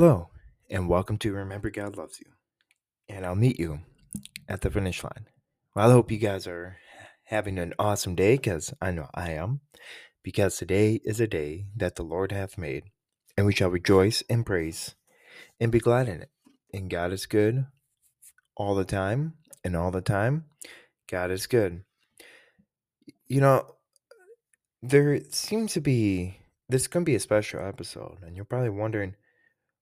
hello, and welcome to Remember God Loves You. And I'll meet you at the finish line. Well, I hope you guys are having an awesome day because I know I am. Because today is a day that the Lord hath made, and we shall rejoice and praise and be glad in it. And God is good all the time, and all the time, God is good. You know, there seems to be this is going to be a special episode, and you're probably wondering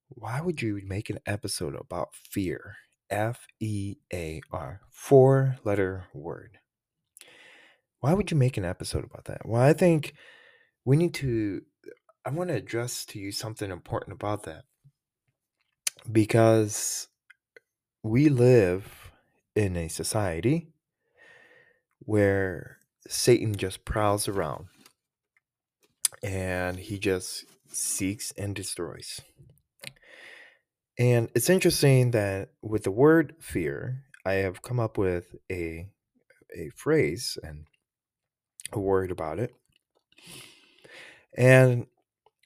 why would you make an episode about fear? F E A R, four letter word. Why would you make an episode about that? Well, I think we need to, I want to address to you something important about that because we live in a society where Satan just prowls around and he just seeks and destroys. And it's interesting that with the word fear, I have come up with a a phrase and a word about it. And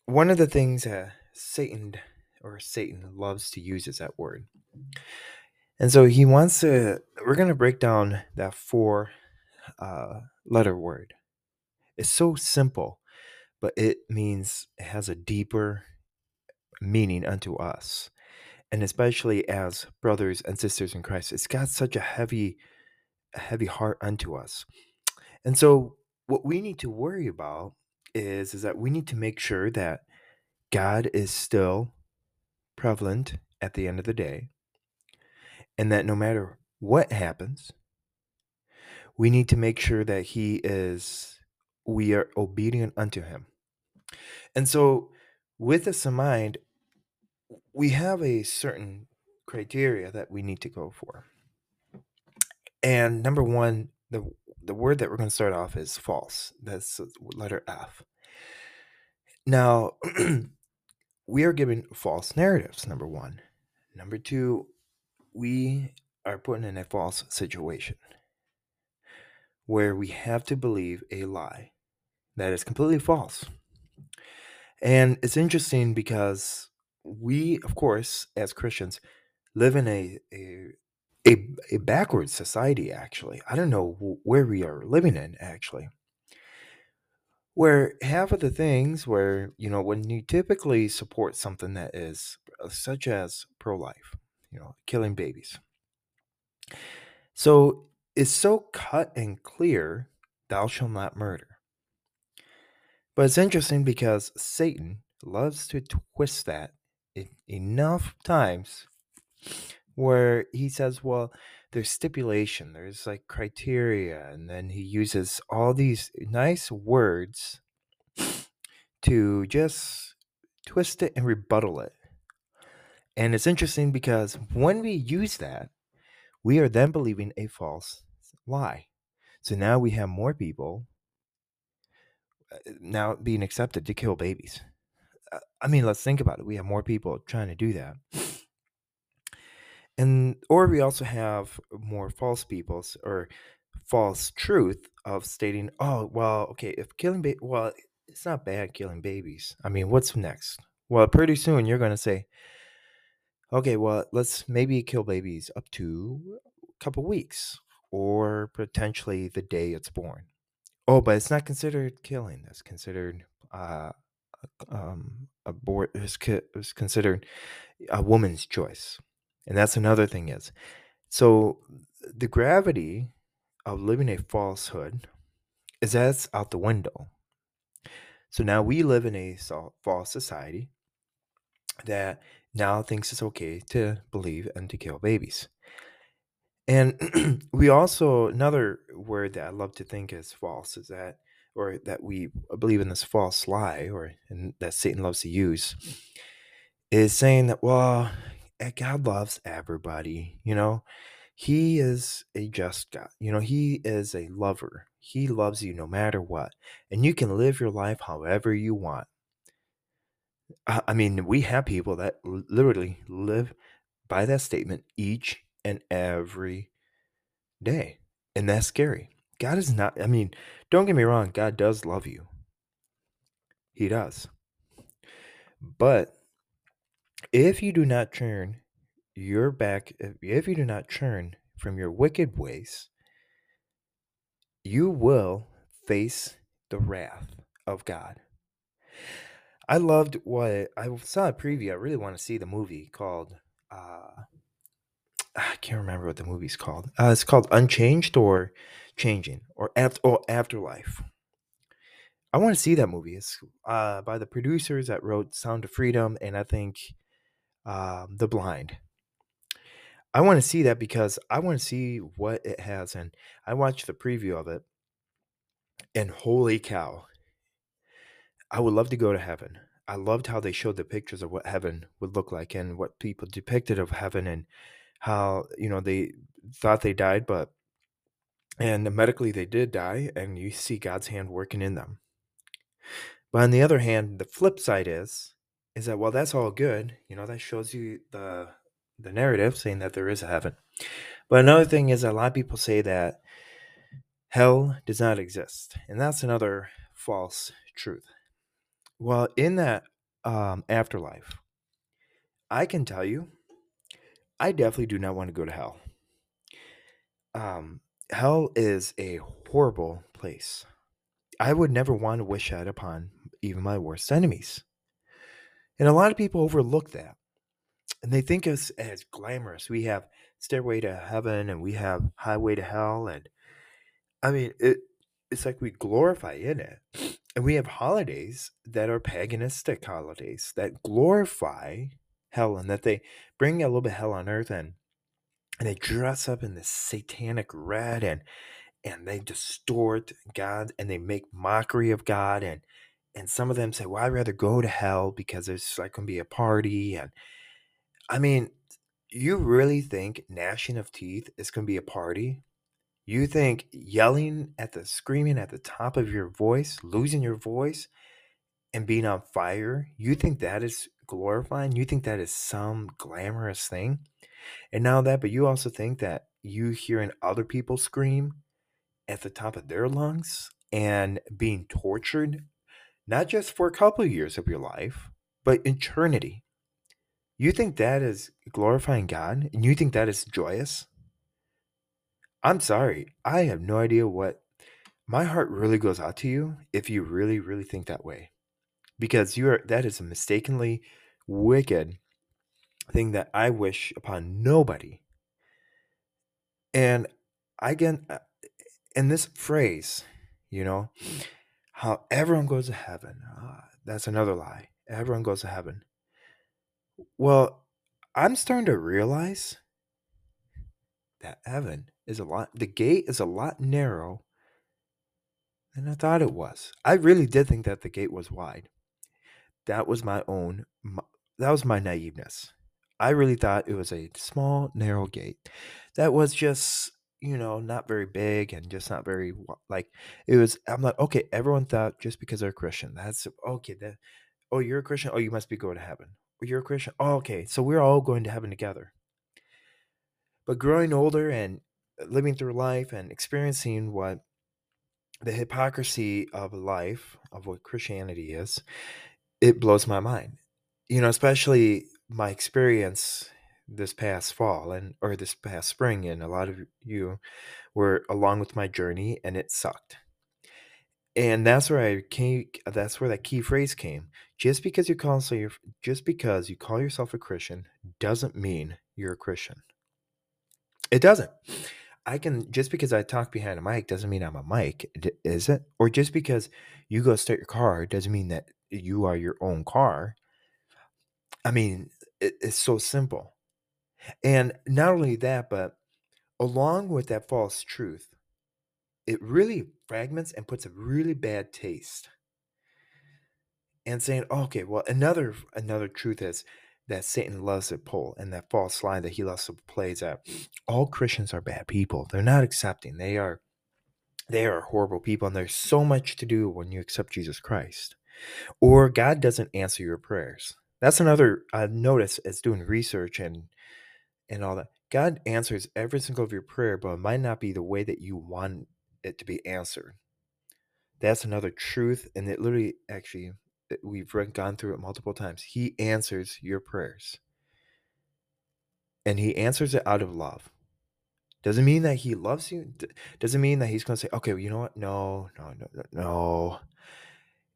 one of the things that Satan or Satan loves to use is that word. And so he wants to we're going to break down that four uh, letter word. It's so simple, but it means it has a deeper meaning unto us and especially as brothers and sisters in Christ, it's got such a heavy, a heavy heart unto us. And so, what we need to worry about is is that we need to make sure that God is still prevalent at the end of the day, and that no matter what happens, we need to make sure that He is, we are obedient unto Him. And so, with this in mind, we have a certain criteria that we need to go for. And number one, the the word that we're going to start off is false. That's letter F. Now, we are given false narratives, number one. Number two, we are put in a false situation where we have to believe a lie that is completely false. And it's interesting because we, of course, as Christians, live in a a a, a backward society. Actually, I don't know wh- where we are living in. Actually, where half of the things where you know when you typically support something that is uh, such as pro-life, you know, killing babies. So it's so cut and clear, thou shalt not murder. But it's interesting because Satan loves to twist that enough times where he says, well, there's stipulation, there's like criteria, and then he uses all these nice words to just twist it and rebuttal it. And it's interesting because when we use that, we are then believing a false lie. So now we have more people uh, now being accepted to kill babies. Uh, I mean, let's think about it. We have more people trying to do that. And or we also have more false peoples or false truth of stating, "Oh, well, okay, if killing ba- well, it's not bad killing babies. I mean, what's next?" Well, pretty soon you're going to say, "Okay, well, let's maybe kill babies up to a couple weeks or potentially the day it's born." Oh, but it's not considered killing. That's considered uh, um, abort is, is considered a woman's choice, and that's another thing is so the gravity of living a falsehood is that's out the window. So now we live in a false society that now thinks it's okay to believe and to kill babies. And we also another word that I love to think is false is that or that we believe in this false lie or that Satan loves to use is saying that well eh, God loves everybody, you know. He is a just God. You know, he is a lover. He loves you no matter what. And you can live your life however you want. I mean, we have people that literally live by that statement each and every day. And that's scary. God is not, I mean, don't get me wrong, God does love you. He does. But if you do not turn your back, if you do not turn from your wicked ways, you will face the wrath of God. I loved what I saw a preview. I really want to see the movie called uh I can't remember what the movie's called. Uh, it's called Unchanged or Changing or After or Afterlife. I want to see that movie. It's uh, by the producers that wrote Sound of Freedom and I think um, The Blind. I want to see that because I want to see what it has. And I watched the preview of it, and holy cow, I would love to go to heaven. I loved how they showed the pictures of what heaven would look like and what people depicted of heaven and how, you know, they thought they died, but and medically they did die, and you see God's hand working in them. But on the other hand, the flip side is is that well, that's all good. You know, that shows you the the narrative saying that there is a heaven. But another thing is a lot of people say that hell does not exist, and that's another false truth. Well, in that um, afterlife, I can tell you, I definitely do not want to go to hell. Um, hell is a horrible place. I would never want to wish that upon even my worst enemies. And a lot of people overlook that. And they think us as glamorous. We have Stairway to Heaven and we have Highway to Hell. And I mean, it, it's like we glorify in it. And we have holidays that are paganistic holidays that glorify hell and that they bring a little bit hell on earth and and they dress up in this satanic red and and they distort God and they make mockery of God and and some of them say, "Well, I'd rather go to hell because there's like gonna be a party." And I mean, you really think gnashing of teeth is gonna be a party? You think yelling at the screaming at the top of your voice, losing your voice, and being on fire, you think that is glorifying? You think that is some glamorous thing? And now that, but you also think that you hearing other people scream at the top of their lungs and being tortured, not just for a couple of years of your life, but eternity. You think that is glorifying God and you think that is joyous? I'm sorry. I have no idea what my heart really goes out to you if you really, really think that way. Because you are that is mistakenly wicked thing that I wish upon nobody. And I get uh, in this phrase, you know, how everyone goes to heaven. Uh, that's another lie. Everyone goes to heaven. Well, I'm starting to realize that heaven is a lot, the gate is a lot narrow than I thought it was. I really did think that the gate was wide. That was my own, my, that was my naiveness. I really thought it was a small, narrow gate that was just, you know, not very big and just not very like it was. I'm like, okay, everyone thought just because they're Christian, that's okay. That oh, you're a Christian. Oh, you must be going to heaven. Oh, you're a Christian. Oh, okay, so we're all going to heaven together. But growing older and uh, living through life and experiencing what the hypocrisy of life of what Christianity is, it blows my mind. You know, especially my experience this past fall and or this past spring and a lot of you were along with my journey and it sucked. And that's where I came that's where that key phrase came. Just because you call so you're, just because you call yourself a Christian doesn't mean you're a Christian. It doesn't. I can just because I talk behind a mic doesn't mean I'm a mic, is it? Or just because you go start your car doesn't mean that you are your own car. I mean, it, it's so simple. And not only that, but along with that false truth, it really fragments and puts a really bad taste. And saying, okay, well, another another truth is that Satan loves to pull and that false lie that he loves to play is that all Christians are bad people. They're not accepting. They are they are horrible people and there's so much to do when you accept Jesus Christ. Or God doesn't answer your prayers. That's another uh, I've noticed as doing research and and all that. God answers every single of your prayer, but it might not be the way that you want it to be answered. That's another truth, and it literally actually eh, we've gone through it multiple times. He answers your prayers. And he answers it out of love. Doesn't mean that he loves you. Doesn't mean that he's going to say, okay, well, you know what? No, no, no, no, no.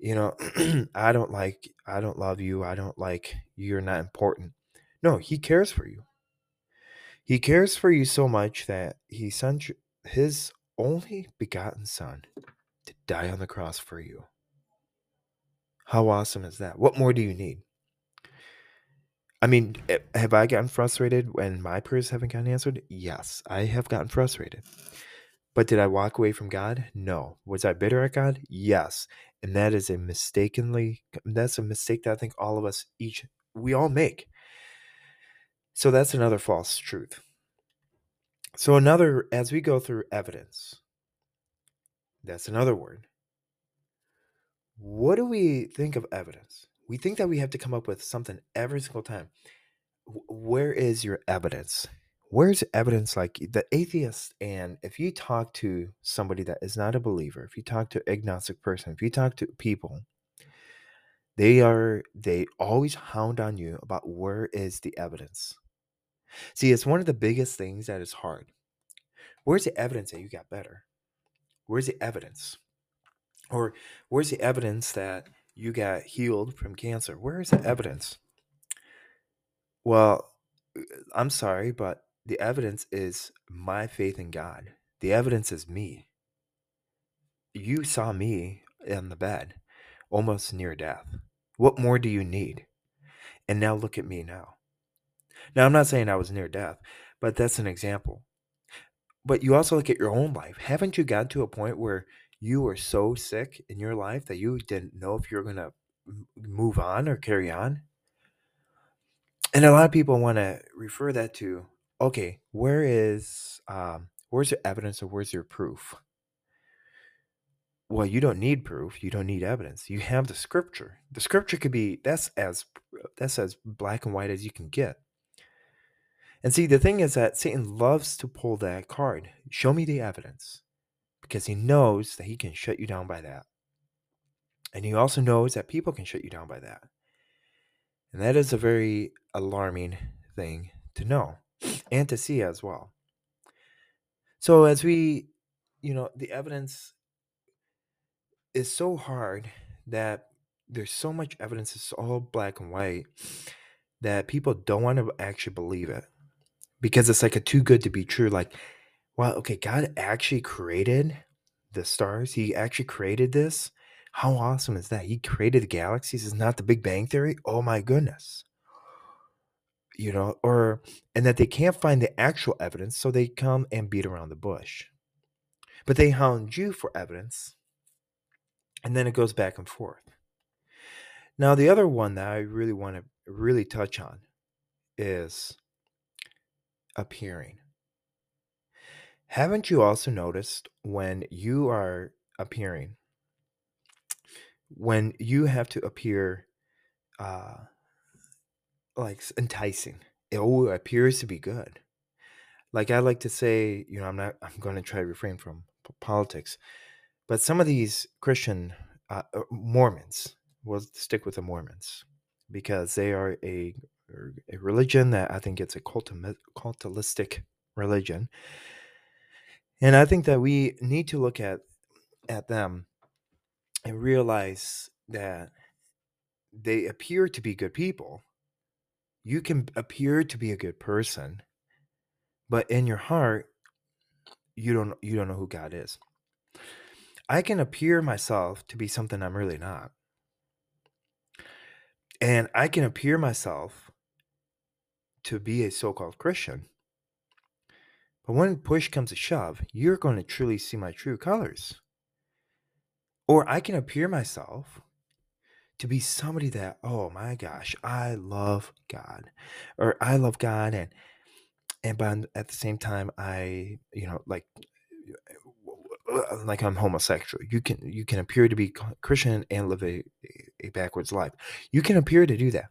You know, I don't like, I don't love you. I don't like, you're not important. No, he cares for you. He cares for you so much that he sent his only begotten son to die on the cross for you. How awesome is that? What more do you need? I mean, eh, have I gotten frustrated when my prayers haven't gotten answered? Yes, I have gotten frustrated. But did I walk away from God? No. Was I bitter at God? Yes. And that is a mistakenly that's a mistake that I think all of us each we all make. So that's another false truth. So another as we go through evidence. That's another word. What do we think of evidence? We think that we have to come up with something every single time. Where is your evidence? Where's evidence like the atheist? And if you talk to somebody that is not a believer, if you talk to agnostic person, if you talk to people, they are they always hound on you about where is the evidence. See, it's one of the biggest things that is hard. Where's the evidence that you got better? Where's the evidence? Or where's the evidence that you got healed from cancer? Where is the evidence? Well, uh, I'm sorry, but the evidence is my faith in God. The evidence is me. You saw me in the bed, almost near death. What more do you need? And now look at me now. Now, I'm not saying I was near death, but that's an example. But you also look at your own life. Haven't you got to a point where you were so sick in your life that you didn't know if you were going to move on or carry on. And a lot of people want to refer that to, okay, where is, um, where's your evidence or where's your proof? Well, you don't need proof. You don't need evidence. You have the scripture. The scripture could be that's as that's as black and white as you can get. And see, the thing is that Satan loves to pull that card. Show me the evidence because he knows that he can shut you down by that. And he also knows that people can shut you down by that. And that is a very alarming thing to know and to see as well. So, as we, you know, the evidence is so hard that there's so much evidence, it's all black and white, that people don't want to actually believe it because it's like a too good to be true. Like, well okay, God actually created the stars. He actually created this. How awesome is that? He created the galaxies. Is not the Big Bang Theory. Oh my goodness. You know, or and that they can't find the actual evidence, so they come and beat around the bush. But they hound you for evidence, and then it goes back and forth. Now, the other one that I really want to really touch on is appearing. Haven't you also noticed when you are appearing, when you have to appear uh, like enticing, it all appears to be good. Like I like to say, you know, I'm not, I'm going to try to refrain from politics, but some of these Christian uh, uh, Mormons, we'll stick with the Mormons because they are a, a religion that I think it's a cultistic religion and I think that we need to look at at them and realize that they appear to be good people. You can appear to be a good person, but in your heart you don't you don't know who God is. I can appear myself to be something I'm really not. And I can appear myself to be a so-called Christian but when push comes to shove, you're going to truly see my true colors. Or I can appear myself to be somebody that, oh my gosh, I love God, or I love God, and and but at the same time, I, you know, like uh, like I'm homosexual. You can you can appear to be Christian and live a, a backwards life. You can appear to do that.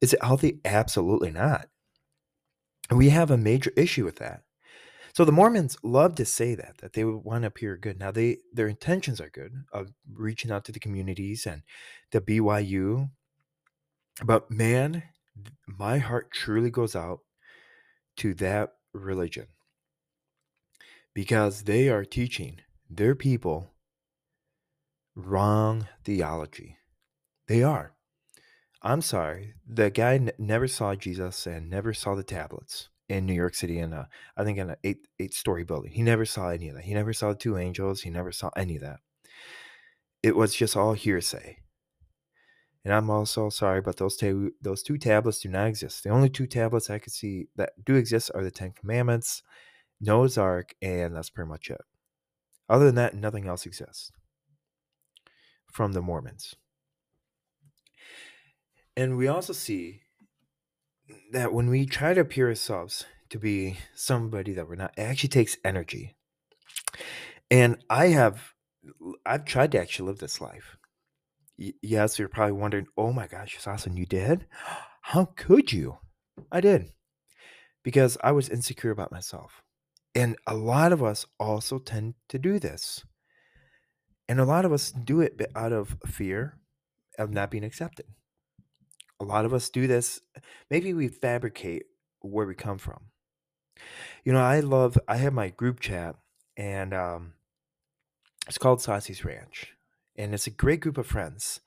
Is it healthy? Absolutely not. We have a major issue with that. So the Mormons love to say that that they want to appear good. Now they their intentions are good of reaching out to the communities and the BYU. But man, my heart truly goes out to that religion because they are teaching their people wrong theology. They are. I'm sorry. The guy n- never saw Jesus and never saw the tablets in New York City in a, I think in an eight eight story building. He never saw any of that. He never saw the two angels. He never saw any of that. It was just all hearsay. And I'm also sorry, but those two those two tablets do not exist. The only two tablets I could see that do exist are the Ten Commandments, Noah's Ark, and that's pretty much it. Other than that, nothing else exists from the Mormons. And we also see that when we try to appear ourselves to be somebody that we're not, it actually takes energy. And I have, I've tried to actually live this life. Y- yes, you're probably wondering, oh my gosh, Soslan, you did? How could you? I did. Because I was insecure about myself. And a lot of us also tend to do this. And a lot of us do it out of fear of not being accepted. A lot of us do this. Maybe we fabricate where we come from. You know, I love, I have my group chat, and um, it's called Saucy's Ranch. And it's a great group of friends.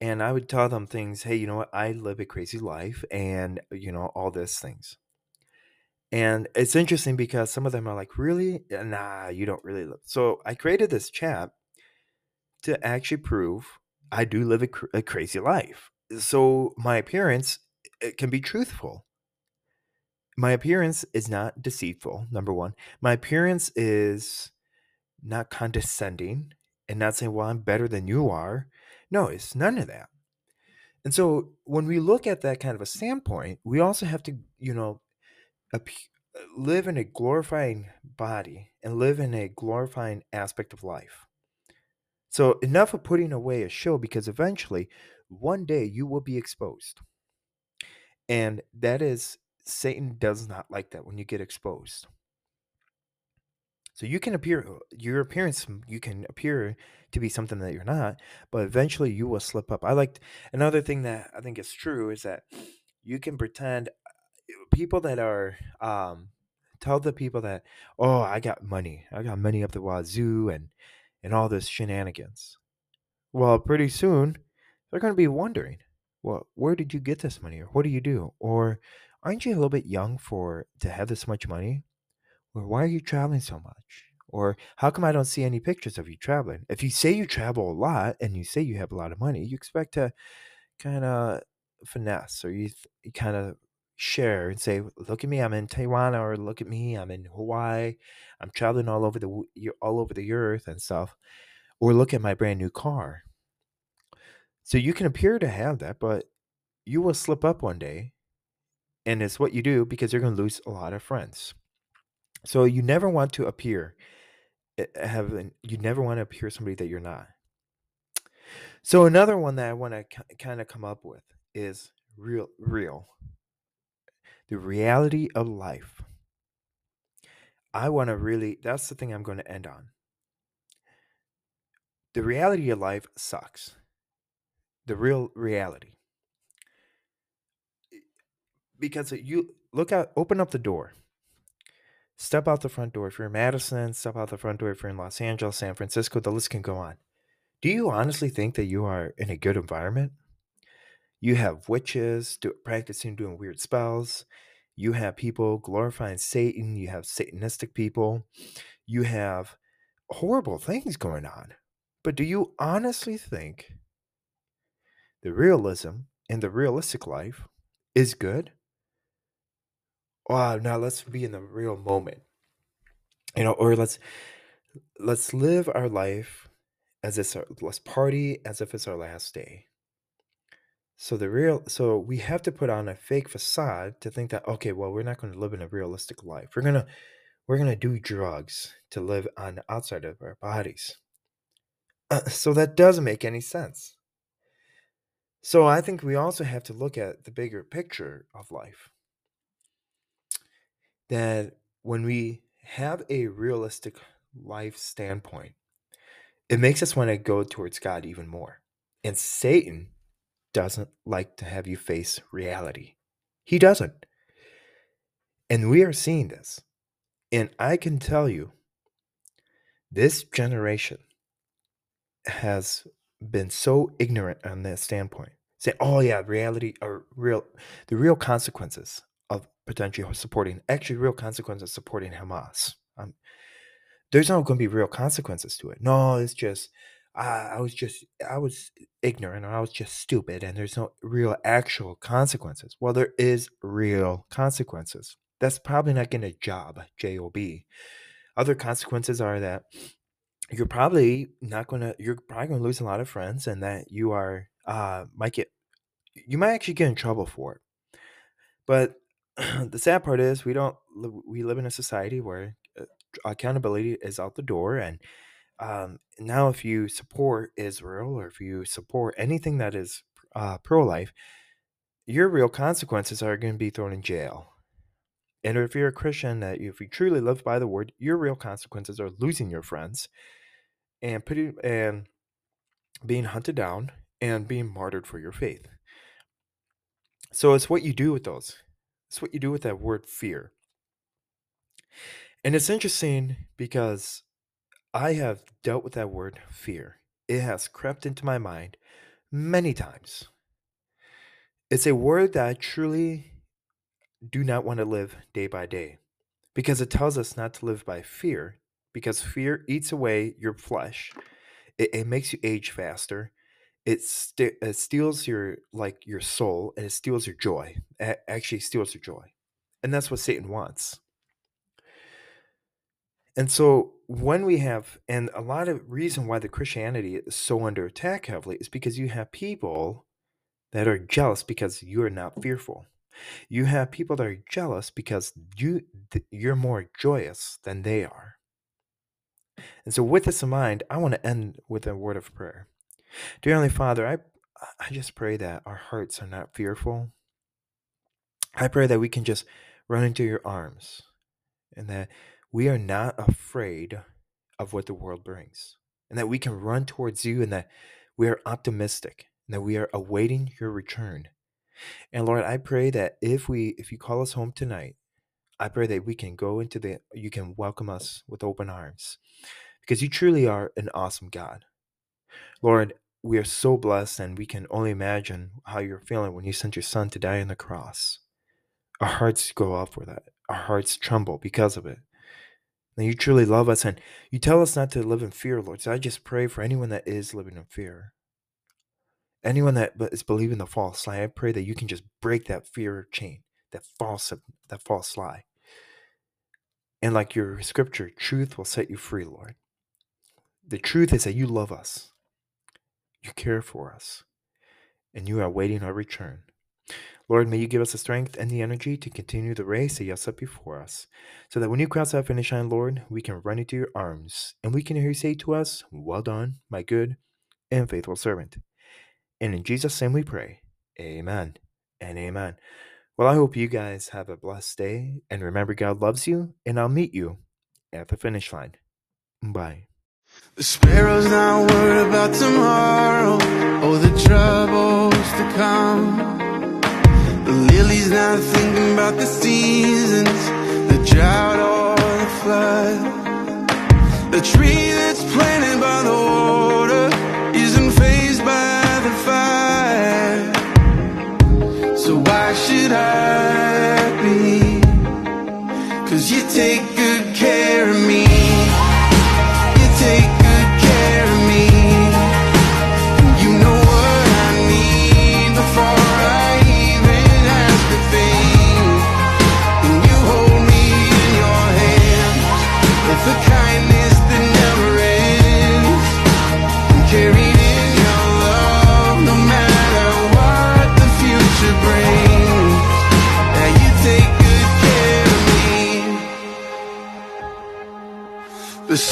And I would tell them things, hey, you know what? I live a crazy life, and, you know, all these things. And it's interesting because some of them are like, really? Nah, you don't really live. So I created this chat to actually prove I do live a, cr- a crazy life. So my appearance it can be truthful. My appearance is not deceitful, number one. My appearance is not condescending and not saying, well, I'm better than you are. No, it's none of that. And so when we look at that kind of a standpoint, we also have to, you know, live in a glorifying body and live in a glorifying aspect of life. So enough of putting away a show because eventually one day you will be exposed. And that is Satan does not like that when you get exposed. So you can appear uh, your appearance mm, you can appear to be something that you're not, but eventually you will slip up. I like another thing that I think is true is that you can pretend uh, people that are um tell the people that oh I got money. I got money up the wazoo and and all this shenanigans. Well, pretty soon they're going to be wondering, well, where did you get this money or what do you do? Or aren't you a little bit young for to have this much money? Or why are you traveling so much? Or how come I don't see any pictures of you traveling? If you say you travel a lot and you say you have a lot of money, you expect to kind of finesse or you, th- you kind of share and say, "Look at me, I'm in Taiwan," or "Look at me, I'm in Hawaii. I'm traveling all over the all over the earth and stuff." Or look at my brand new car. So you can appear to have that, but you will slip up one day, and it's what you do because you're going to lose a lot of friends. So you never want to appear eh, have an- you never want to appear somebody that you're not. So another one that I want to kind of come up with is real real. The reality of life. I want to really that's the thing I'm going to end on. The reality of life sucks. The real reality. Because uh, you look out open up the door. Step out the front door if you're in Madison, step out the front door if you're in Los Angeles, San Francisco, the list can go on. Do you honestly think that you are in a good environment? You have witches do, practicing doing weird spells. You have people glorifying Satan. You have Satanistic people. You have horrible things going on. But do you honestly think the realism in the realistic life is good? Wow, now let's be in the real moment. You know, or let's let's live our life as it's our let's party as if it's our last day. So the real so we have to put on a fake facade to think that okay, well, we're not going to live in a realistic life. We're to we're to do drugs to live on outside of our bodies. Uh, so that doesn't make any sense. So I think we also have to look at the bigger picture of life. That when we have a realistic life standpoint, it makes us want to go towards God even more. And Satan doesn't like to have you face reality. He doesn't. And we are seeing this. And I can tell you, this generation has been so ignorant on that standpoint. Say, oh yeah, reality or real the real consequences of potentially supporting actually real consequences supporting Hamas. Um, there's not going to be real consequences to it. No, it's just I, I was just I was ignorant or I was just stupid and there's no real actual consequences. Well, there is real consequences. That's probably not getting a job, J O B. Other consequences are that you're probably not gonna you're probably gonna lose a lot of friends and that you are uh might get you might actually get in trouble for it. But the sad part is we don't we live in a society where uh, accountability is out the door and um, now if you support Israel or if you support anything that is uh, pro-life, your real consequences are going to be thrown in jail. And if you're a Christian, that if you truly live by the word, your real consequences are losing your friends and putting and being hunted down and being martyred for your faith. So it's what you do with those. It's what you do with that word fear. And it's interesting because I have dealt with that word fear. It has crept into my mind many times. It's a word that I truly do not want to live day by day because it tells us not to live by fear because fear eats away your flesh. It, it makes you age faster. It, st- it steals your like your soul and it steals your joy. It actually steals your joy. And that's what Satan wants. And so when we have, and a lot of reason why the Christianity is so under attack heavily is because you have people that are jealous because you are not fearful. You have people that are jealous because you you're more joyous than they are. And so with this in mind, I want to end with a word of prayer. Dear Heavenly Father, I I just pray that our hearts are not fearful. I pray that we can just run into your arms and that we are not afraid of what the world brings, and that we can run towards you, and that we are optimistic, and that we are awaiting your return. And Lord, I pray that if we if you call us home tonight, I pray that we can go into the you can welcome us with open arms because you truly are an awesome God. Lord, we are so blessed and we can only imagine how you're feeling when you sent your son to die on the cross. Our hearts go off for that. Our hearts tremble because of it And you truly love us and you tell us not to live in fear, Lord. So I just pray for anyone that is living in fear, anyone that is believing the false lie. I pray that you can just break that fear chain, that false, that false lie. And like your scripture, truth will set you free, Lord. The truth is that you love us, you care for us, and you are waiting our return. Lord, may you give us the strength and the energy to continue the race that you have set before us, so that when you cross that finish line, Lord, we can run into your arms and we can hear you say to us, Well done, my good and faithful servant. And in Jesus' name we pray. Amen and amen. Well, I hope you guys have a blessed day and remember God loves you, and I'll meet you at the finish line. Bye. The sparrows not worried about tomorrow or the troubles to come. The lily's not thinking about the seasons, the drought or the flood. The tree